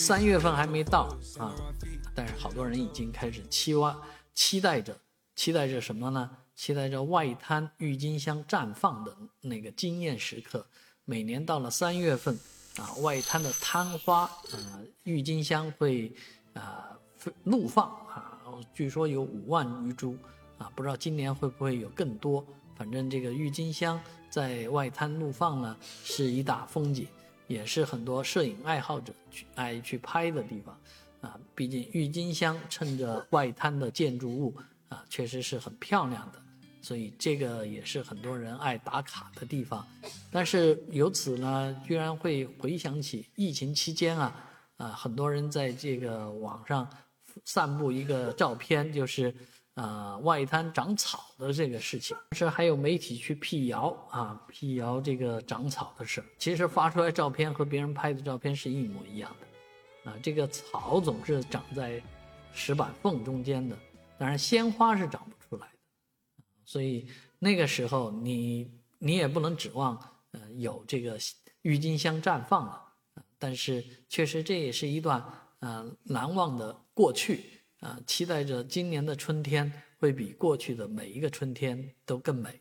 三月份还没到啊，但是好多人已经开始期望、期待着、期待着什么呢？期待着外滩郁金香绽放的那个惊艳时刻。每年到了三月份啊，外滩的滩花啊，郁金香会啊怒放啊，据说有五万余株啊，不知道今年会不会有更多。反正这个郁金香在外滩怒放呢，是一大风景。也是很多摄影爱好者去爱去拍的地方，啊，毕竟郁金香衬着外滩的建筑物啊，确实是很漂亮的，所以这个也是很多人爱打卡的地方。但是由此呢，居然会回想起疫情期间啊，啊，很多人在这个网上散布一个照片，就是。啊，外滩长草的这个事情，是还有媒体去辟谣啊，辟谣这个长草的事其实发出来照片和别人拍的照片是一模一样的，啊，这个草总是长在石板缝中间的，当然鲜花是长不出来的，所以那个时候你你也不能指望呃有这个郁金香绽放了，但是确实这也是一段呃难忘的过去。啊，期待着今年的春天会比过去的每一个春天都更美。